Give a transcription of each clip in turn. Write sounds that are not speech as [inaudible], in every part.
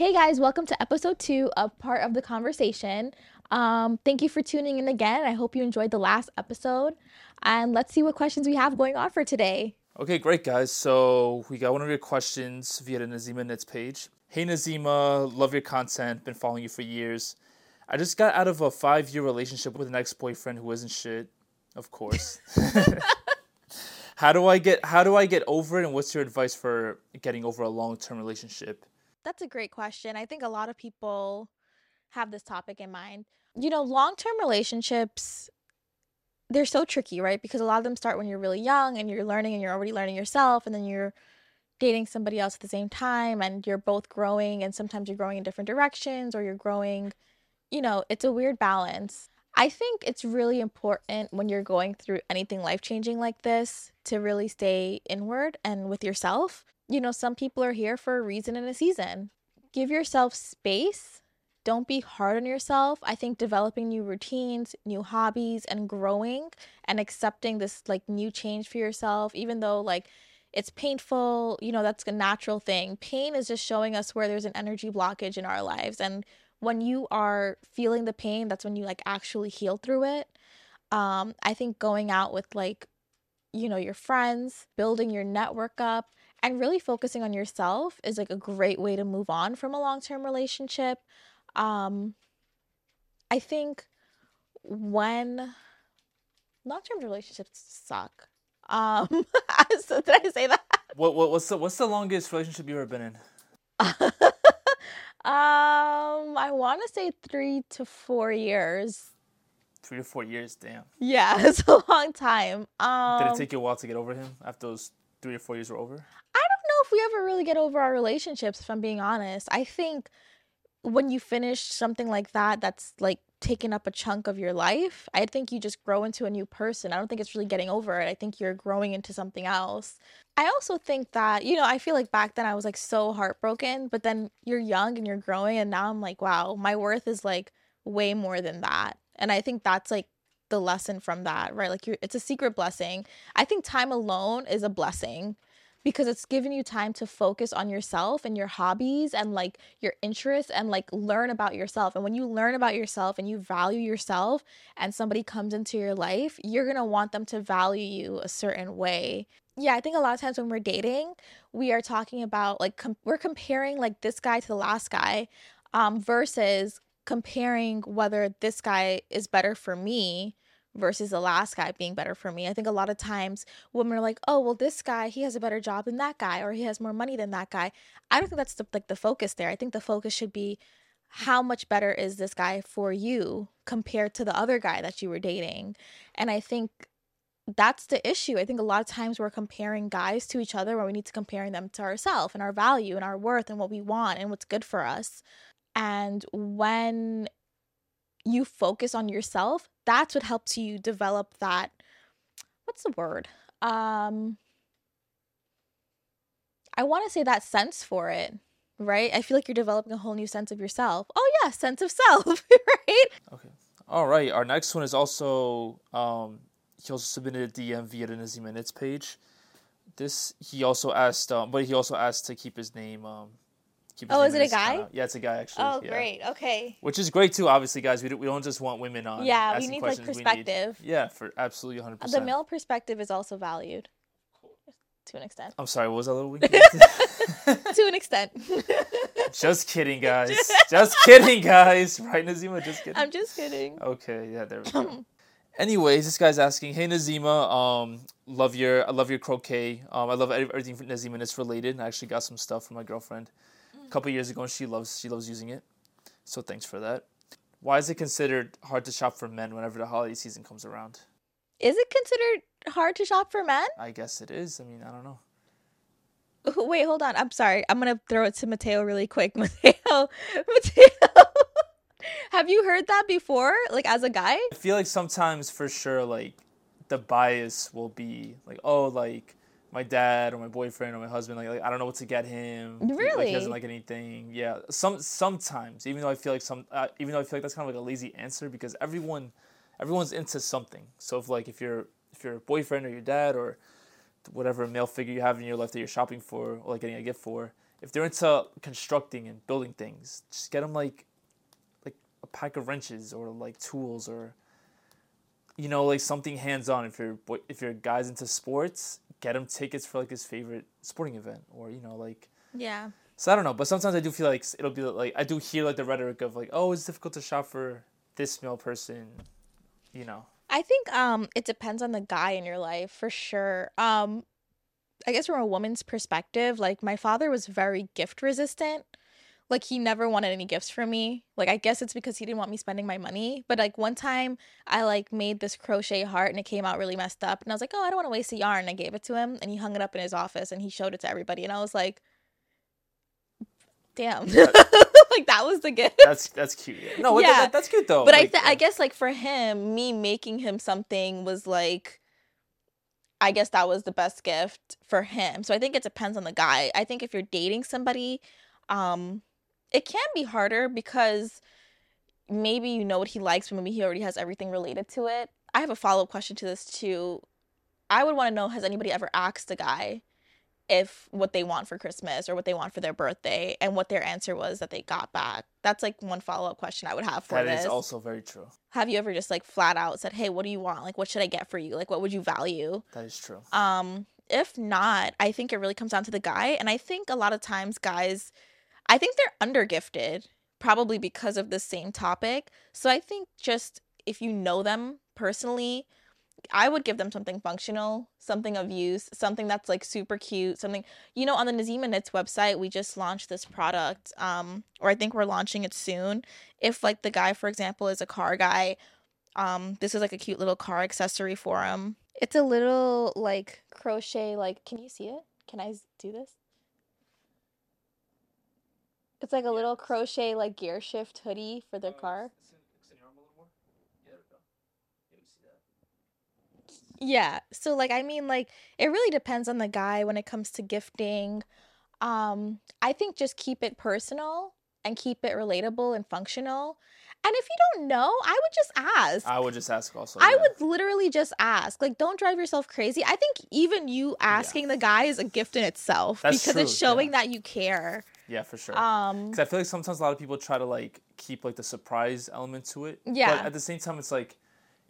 Hey guys, welcome to episode two of Part of the Khanversation. Um, thank you for tuning in again. I hope you enjoyed the last episode. And let's see what questions we have going on for today. Okay, great, guys. So we got one of your questions via the Nazima Knits page. Hey, Nazima, love your content. Been following you for years. I just got out of a five year relationship with an ex boyfriend who isn't shit, of course. [laughs] how do I get How do I get over it? And what's your advice for getting over a long term relationship? That's a great question. I think a lot of people have this topic in mind. You know, long term relationships, they're so tricky, right? Because a lot of them start when you're really young and you're learning and you're already learning yourself, and then you're dating somebody else at the same time, and you're both growing, and sometimes you're growing in different directions or you're growing, you know, it's a weird balance. I think it's really important when you're going through anything life changing like this to really stay inward and with yourself. You know, some people are here for a reason and a season. Give yourself space. Don't be hard on yourself. I think developing new routines, new hobbies, and growing and accepting this like new change for yourself, even though like it's painful, you know, that's a natural thing. Pain is just showing us where there's an energy blockage in our lives. And when you are feeling the pain, that's when you like actually heal through it. Um, I think going out with like, you know, your friends, building your network up, and really focusing on yourself is like a great way to move on from a long-term relationship. Um, I think when long-term relationships suck. Um, [laughs] so did I say that? What, what what's the what's the longest relationship you've ever been in? [laughs] Um, I want to say three to four years. Three to four years, damn. Yeah, [laughs] it's a long time. Um, Did it take you a while to get over him after those three or four years were over? I don't know if we ever really get over our relationships, if I'm being honest. I think when you finish something like that, that's like taken up a chunk of your life, I think you just grow into a new person. I don't think it's really getting over it. I think you're growing into something else. I also think that, you know, I feel like back then I was like so heartbroken, but then you're young and you're growing, and now I'm like, wow, my worth is like way more than that. And I think that's like the lesson from that, right? Like it's a secret blessing. I think time alone is a blessing because it's giving you time to focus on yourself and your hobbies and like your interests and like learn about yourself. And when you learn about yourself and you value yourself and somebody comes into your life, you're going to want them to value you a certain way. Yeah, I think a lot of times when we're dating, we are talking about like com- we're comparing like this guy to the last guy um versus comparing whether this guy is better for me versus the last guy being better for me. I think a lot of times women are like, "Oh, well this guy, he has a better job than that guy or he has more money than that guy." I don't think that's the, like the focus there. I think the focus should be how much better is this guy for you compared to the other guy that you were dating? And I think that's the issue. I think a lot of times we're comparing guys to each other when we need to comparing them to ourselves and our value and our worth and what we want and what's good for us. And when you focus on yourself, that's what helps you develop that what's the word? Um I want to say that sense for it, right? I feel like you're developing a whole new sense of yourself. Oh yeah, sense of [laughs] self, right? Okay. All right. Our next one is also um he also submitted a DM via the Nazima Knits page. This he also asked um but he also asked to keep his name um Oh, is it a guy? yeah, it's a guy actually. Oh, yeah. great. Okay. Which is great too, obviously, guys. We don't, we don't just want women on. Yeah, we need, like, perspective. yeah, for absolutely hundred percent The male perspective is also valued to an extent. I'm sorry, what was that little weak? [laughs] [laughs] to an extent. [laughs] just kidding, guys. Just kidding, guys. Right, Nazima? Just kidding. I'm just kidding. Okay, yeah, there we go. [clears throat] Anyways, this guy's asking, "Hey Nazima, um, love your I love your crochet. Um, I love everything from Nazima and it's related. I actually got some stuff from my girlfriend a couple years ago, and she loves she loves using it. So thanks for that. Why is it considered hard to shop for men whenever the holiday season comes around? Is it considered hard to shop for men? I guess it is. I mean, I don't know. [laughs] Wait, hold on. I'm sorry. I'm gonna throw it to Mateo really quick. [laughs] Mateo, [laughs] Mateo. Have you heard that before? Like as a guy? I feel like sometimes for sure, like the bias will be like, oh, like my dad or my boyfriend or my husband, like, like I don't know what to get him. He- Like, Really? he doesn't like anything. Yeah. Some sometimes, even though I feel like some, uh, even though I feel like that's kind of like a lazy answer because everyone, everyone's into something. So if like if you're if your boyfriend or your dad or whatever male figure you have in your life that you're shopping for or like getting a gift for if they're into constructing and building things, just get them like like a pack of wrenches or like tools or you know like something hands on. If you're if your guy's into sports, get him tickets for like his favorite sporting event or you know like yeah. So I don't know, but sometimes I do feel like it'll be like I do hear like the rhetoric of like oh it's difficult to shop for this male person, you know. I think um it depends on the guy in your life for sure. Um I guess from a woman's perspective, like my father was very gift resistant. Like he never wanted any gifts from me. Like I guess it's because he didn't want me spending my money. But like one time I like made this crochet heart and it came out really messed up and I was like, "Oh, I don't want to waste a yarn." And I gave it to him and he hung it up in his office and he showed it to everybody and I was like, "Damn." [laughs] like that was the gift. That's that's cute. No, yeah. That, that's cute though. But like, I th- I guess like for him, me making him something was like I guess that was the best gift for him. So I think it depends on the guy. I think if you're dating somebody, um, it can be harder because maybe you know what he likes, but maybe he already has everything related to it. I have a follow up question to this too. I would want to know has anybody ever asked a guy if what they want for Christmas or what they want for their birthday and what their answer was that they got back. That's like one follow up question I would have for that this. That is also very true. Have you ever just like flat out said, "Hey, what do you want? Like what should I get for you? Like what would you value?" That is true. Um if not, I think it really comes down to the guy and I think a lot of times guys I think they're undergifted probably because of the same topic. So I think just if you know them personally, I would give them something functional, something of use, something that's like super cute, something you know on the Nazima Knits website we just launched this product um or I think we're launching it soon. If like the guy for example is a car guy, um this is like a cute little car accessory for him. It's a little like crochet like can you see it? Can I do this? It's like a little crochet like gear shift hoodie for their car. Yeah. So like I mean like it really depends on the guy when it comes to gifting. Um I think just keep it personal and keep it relatable and functional. And if you don't know, I would just ask. I would just ask also. I yeah. would literally just ask. Like don't drive yourself crazy. I think even you asking yeah. the guy is a gift in itself That's because true. it's showing yeah. that you care. Yeah, for sure. Um, because I feel like sometimes a lot of people try to like keep like the surprise element to it. Yeah. But at the same time, it's like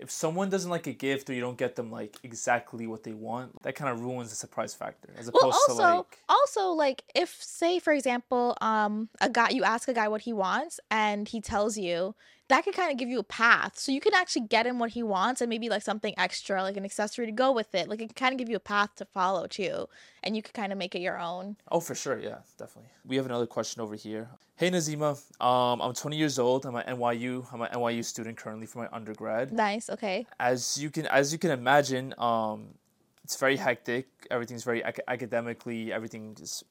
if someone doesn't like a gift or you don't get them like exactly what they want, that kind of ruins the surprise factor. As opposed well, also, to like also like if say for example, um, a guy you ask a guy what he wants and he tells you that could kind of give you a path. So you can actually get him what he wants and maybe like something extra, like an accessory to go with it. Like it can kind of give you a path to follow too. And you could kind of make it your own. Oh, for sure. Yeah, definitely. We have another question over here. Hey, Nazima. Um, I'm 20 years old. I'm at NYU. I'm an NYU student currently for my undergrad. Nice. Okay. As you can, as you can imagine, um, it's very hectic. Everything's very ac- academically, everything is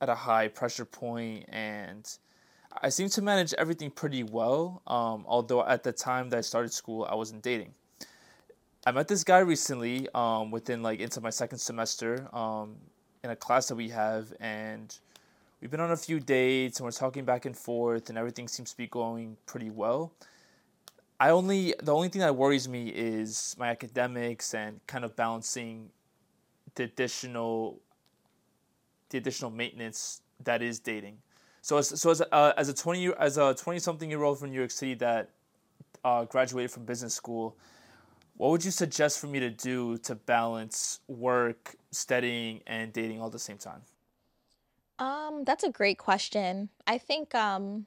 at a high pressure point and I seem to manage everything pretty well. Um, although at the time that I started school, I wasn't dating. I met this guy recently, um, within like into my second semester, um, in a class that we have, and we've been on a few dates and we're talking back and forth, and everything seems to be going pretty well. I only the only thing that worries me is my academics and kind of balancing the additional the additional maintenance that is dating. So as so as a, uh, as a twenty as a twenty something year old from New York City that uh, graduated from business school, what would you suggest for me to do to balance work, studying, and dating all at the same time? Um, that's a great question. I think um,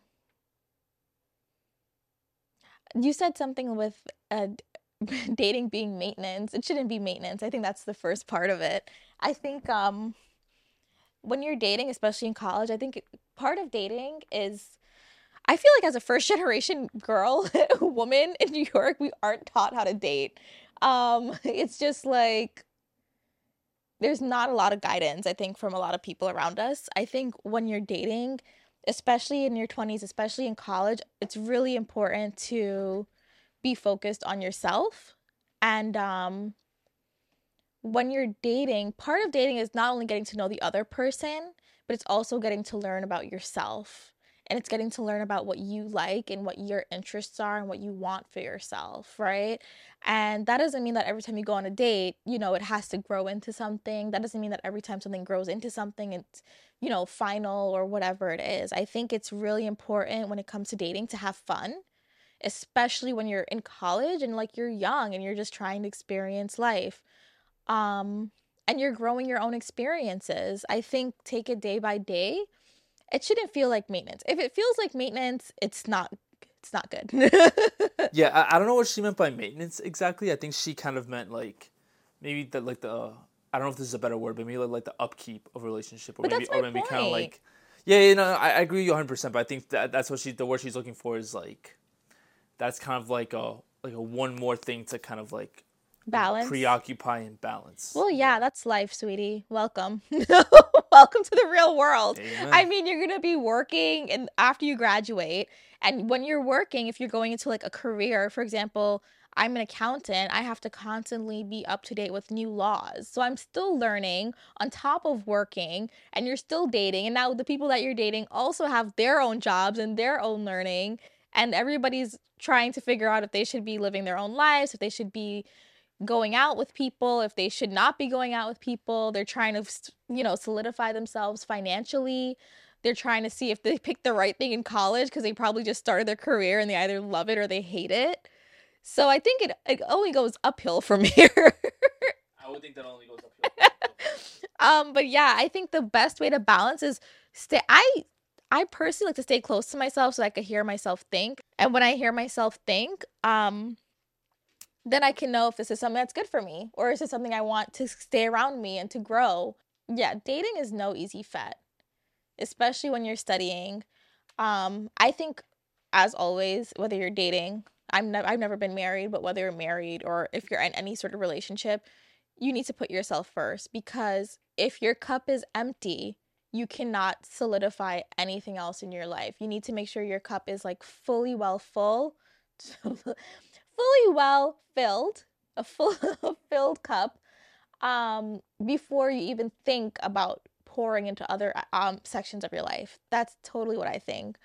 you said something with uh, [laughs] dating being maintenance. It shouldn't be maintenance. I think that's the first part of it. I think um, when you're dating, especially in college, I think part of dating is I feel like as a first [laughs] generation girl, [laughs] woman in New York, we aren't taught how to date. Um, it's just like there's not a lot of guidance, I think, from a lot of people around us. I think when you're dating, especially in your 20s, especially in college, it's really important to be focused on yourself. And um, when you're dating, part of dating is not only getting to know the other person, but it's also getting to learn about yourself and it's getting to learn about what you like and what your interests are and what you want for yourself, right? And that doesn't mean that every time you go on a date, you know, it has to grow into something. That doesn't mean that every time something grows into something, it's, you know, final or whatever it is. I think it's really important when it comes to dating to have fun, especially when you're in college and like you're young and you're just trying to experience life. Um, and you're growing your own experiences. I think take it day by day it shouldn't feel like maintenance. If it feels like maintenance, it's not it's not good. [laughs] yeah, I, I don't know what she meant by maintenance exactly. I think she kind of meant like maybe the like the I don't know if this is a better word, but maybe like, like the upkeep of a relationship, or but maybe or maybe kind of like yeah, you know, I, I agree with you 100. percent But I think that that's what she the word she's looking for is like that's kind of like a like a one more thing to kind of like balance preoccupy and balance well yeah that's life sweetie welcome [laughs] [laughs] welcome to the real world Amen. i mean you're gonna be working and after you graduate and when you're working if you're going into like a career for example i'm an accountant i have to constantly be up to date with new laws so i'm still learning on top of working and you're still dating and now the people that you're dating also have their own jobs and their own learning and everybody's trying to figure out if they should be living their own lives if they should be going out with people, if they should not be going out with people. They're trying to, you know, solidify themselves financially. They're trying to see if they picked the right thing in college because they probably just started their career and they either love it or they hate it. So I think it, it only goes uphill from [laughs] here. I would think that only goes uphill. [laughs] um, but yeah, I think the best way to balance is stay. I I personally like to stay close to myself so I could hear myself think. And when I hear myself think, um, then I can know if this is something that's good for me or is it something I want to stay around me and to grow. Yeah, dating is no easy fet, especially when you're studying. Um, I think, as always, whether you're dating, I'm ne- I've never been married, but whether you're married or if you're in any sort of relationship, you need to put yourself first because if your cup is empty, you cannot solidify anything else in your life. You need to make sure your cup is like fully well full [laughs] fully well filled, a full [laughs] filled cup, um, before you even think about pouring into other um, sections of your life. That's totally what I think.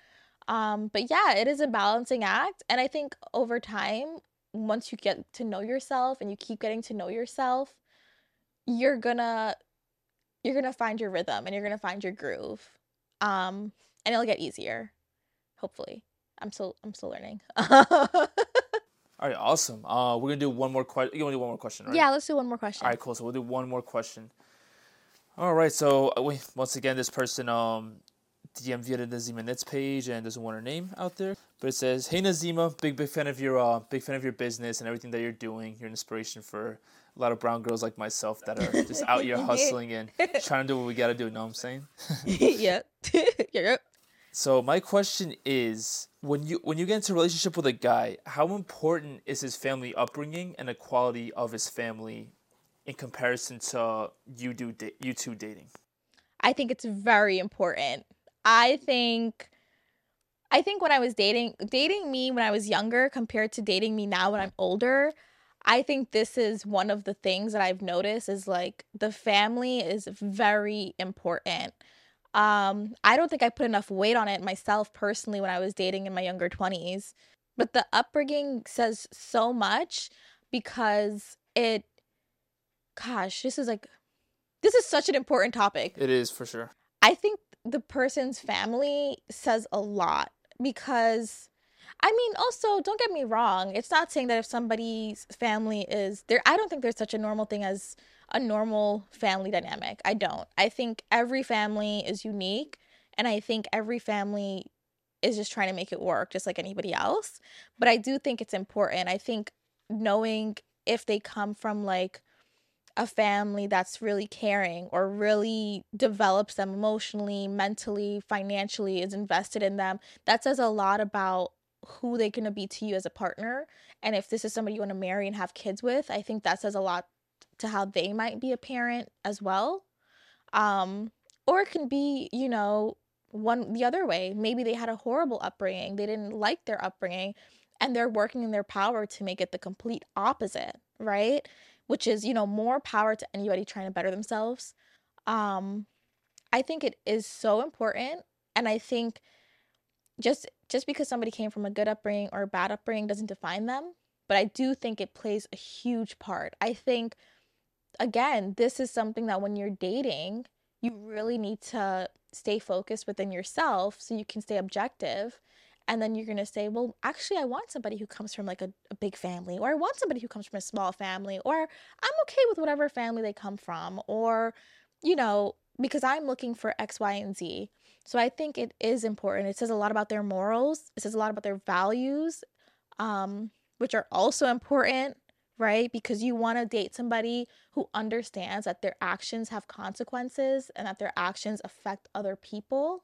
Um, but yeah, it is a balancing act. And I think over time, once you get to know yourself and you keep getting to know yourself, you're gonna you're gonna find your rhythm and you're gonna find your groove. Um, and it'll get easier. Hopefully. I'm still I'm still learning. [laughs] All right, awesome. Uh, we're gonna do one more question. You want to do one more question, right? Yeah, let's do one more question. All right, cool. So we'll do one more question. All right. So uh, we, once again, this person um DM via the Nazima Knits page and doesn't want her name out there, but it says, "Hey Nazima, big big fan of your uh big fan of your business and everything that you're doing. You're an inspiration for a lot of brown girls like myself that are just out here [laughs] hustling and trying to do what we gotta do. You know what I'm saying? [laughs] [laughs] yep. yep. So my question is, when you when you get into a relationship with a guy, how important is his family upbringing and the quality of his family in comparison to you do you two dating? I think it's very important. I think I think when I was dating dating me when I was younger compared to dating me now when I'm older, I think this is one of the things that I've noticed is like the family is very important. Um, I don't think I put enough weight on it myself personally when I was dating in my younger 20s. But the upbringing says so much because it, gosh, this is like, this is such an important topic. It is for sure. I think the person's family says a lot because I mean, also, don't get me wrong. It's not saying that if somebody's family is there, I don't think there's such a normal thing as a normal family dynamic. I don't. I think every family is unique, and I think every family is just trying to make it work just like anybody else. But I do think it's important. I think knowing if they come from like a family that's really caring or really develops them emotionally, mentally, financially, is invested in them, that says a lot about who they're going to be to you as a partner. And if this is somebody you want to marry and have kids with, I think that says a lot to how they might be a parent as well. Um, or it can be, you know, one the other way. Maybe they had a horrible upbringing. They didn't like their upbringing and they're working in their power to make it the complete opposite, right? Which is, you know, more power to anybody trying to better themselves. Um I think it is so important and I think just just because somebody came from a good upbringing or a bad upbringing doesn't define them but i do think it plays a huge part i think again this is something that when you're dating you really need to stay focused within yourself so you can stay objective. And then you're going to say well actually i want somebody who comes from like a, a, big family or i want somebody who comes from a small family or i'm okay with whatever family they come from or you know because i'm looking for x y and z. So i think it is important. It says a lot about their morals. It says a lot about their values um, which are also important right because you want to date somebody who understands that their actions have consequences and that their actions affect other people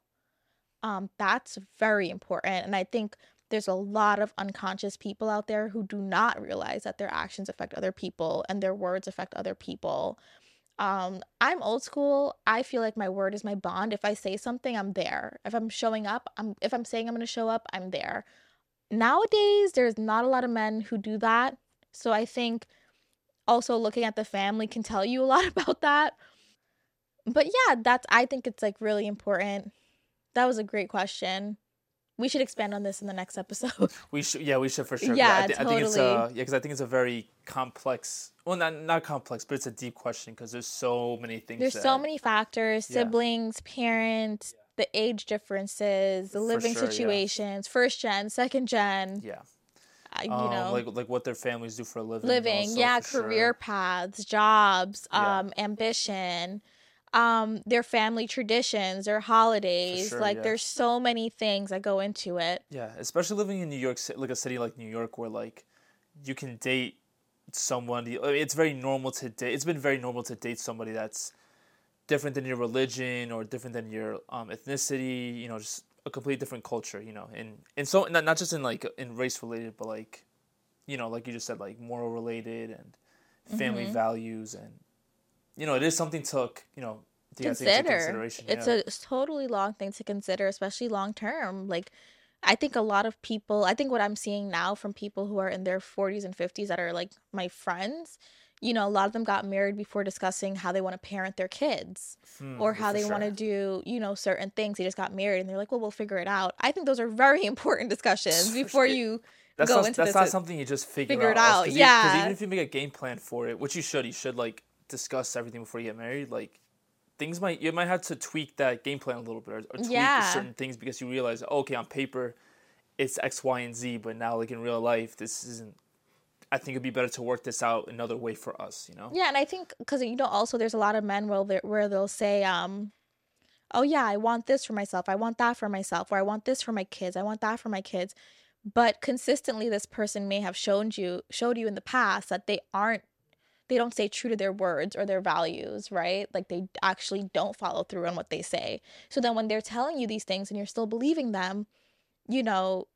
um, that's very important. And I think there's a lot of unconscious people out there who do not realize that their actions affect other people and their words affect other people. Um, I'm old school. I feel like my word is my bond. If I say something, I'm there. If I'm showing up, I'm if I'm saying I'm going to show up, I'm there. Nowadays, there's not a lot of men who do that. So I think also looking at the family can tell you a lot [laughs] about that. But yeah, that's I think it's like really important that was a great question. We should expand on this in the next episode. [laughs] We should, yeah, we should for sure. Yeah, I, th- totally. I think it's a, yeah, because I think it's a very complex. Well, not not complex, but it's a deep question because there's so many things. There's that, so many factors: Yeah. siblings, parents, the age differences, the living sure, yeah. situations, first gen, second gen. Yeah, uh, You um, know, like like what their families do for a living. living, yeah, for sure. career paths, jobs, Yeah. um, ambition, um, their family traditions, their holidays. sure, like, yeah. there's so many things that go into it. Yeah, especially living in New York, Ci- like a city like New York, where like you can date someone. It's very normal to date. It's been very normal to date somebody that's different than your religion or different than your um, ethnicity. You know, just a completely different culture. You know, and and so not not just in like in race related, but like, you know, like you just said, like moral related and family Mm-hmm. values and you know, it is something to you know to consider. consideration. It's yeah. a totally long thing to consider, especially long term. Like, I think a lot of people, I think what I'm seeing now from people who are in their 40s and 50s that are like my friends, you know, a lot of them got married before discussing how they want to parent their kids Hmm, or how they want to do, you know, certain things. They just got married and they're like, well, we'll figure it out. I think those are very [laughs] important discussions before you that's go not, into that's this not something you just figure, figure it out. out, Because yeah. even if you make a game plan for it, which you should, you should like discuss everything before you get married. Like things might you might have to tweak that game plan a little bit or, or tweak Yeah. certain things because you realize, oh, okay, on paper, it's X, Y, and Z, but now like in real life, this isn't. I think it'd be better to work this out another way for us. You know. Yeah, and I think because you know also there's a lot of men where where they'll say, um, "Oh yeah, I want this for myself. I want that for myself. Or I want this for my kids. I want that for my kids." But consistently, this person may have shown you showed you in the past that they aren't they don't stay true to their words or their values, right? Like they actually don't follow through on what they say. So then when they're telling you these things and you're still believing them, you know,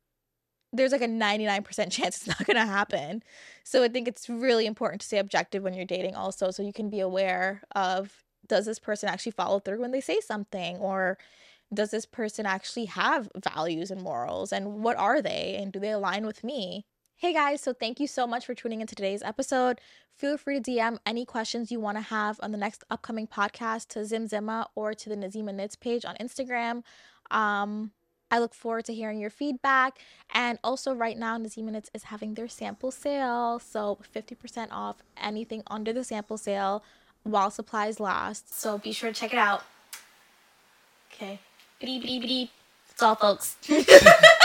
there's like a 99% [laughs] chance it's not going to happen. So I think it's really important to stay objective when you're dating also so you can be aware of does this person actually follow through when they say something or does this person actually have values and morals and what are they and do they align with me? Hey guys, so thank you so much for tuning into today's episode. Feel free to DM any questions you want to have on the next upcoming podcast to zimmzima or to the Nazima Knits page on Instagram. Um, I look forward to hearing your feedback. And also, right now, Nazima Knits is having their sample sale. So, 50% off anything under the sample sale while supplies last. So, be sure to check it out. Okay. Beep, beep, beep. That's all, folks. [laughs]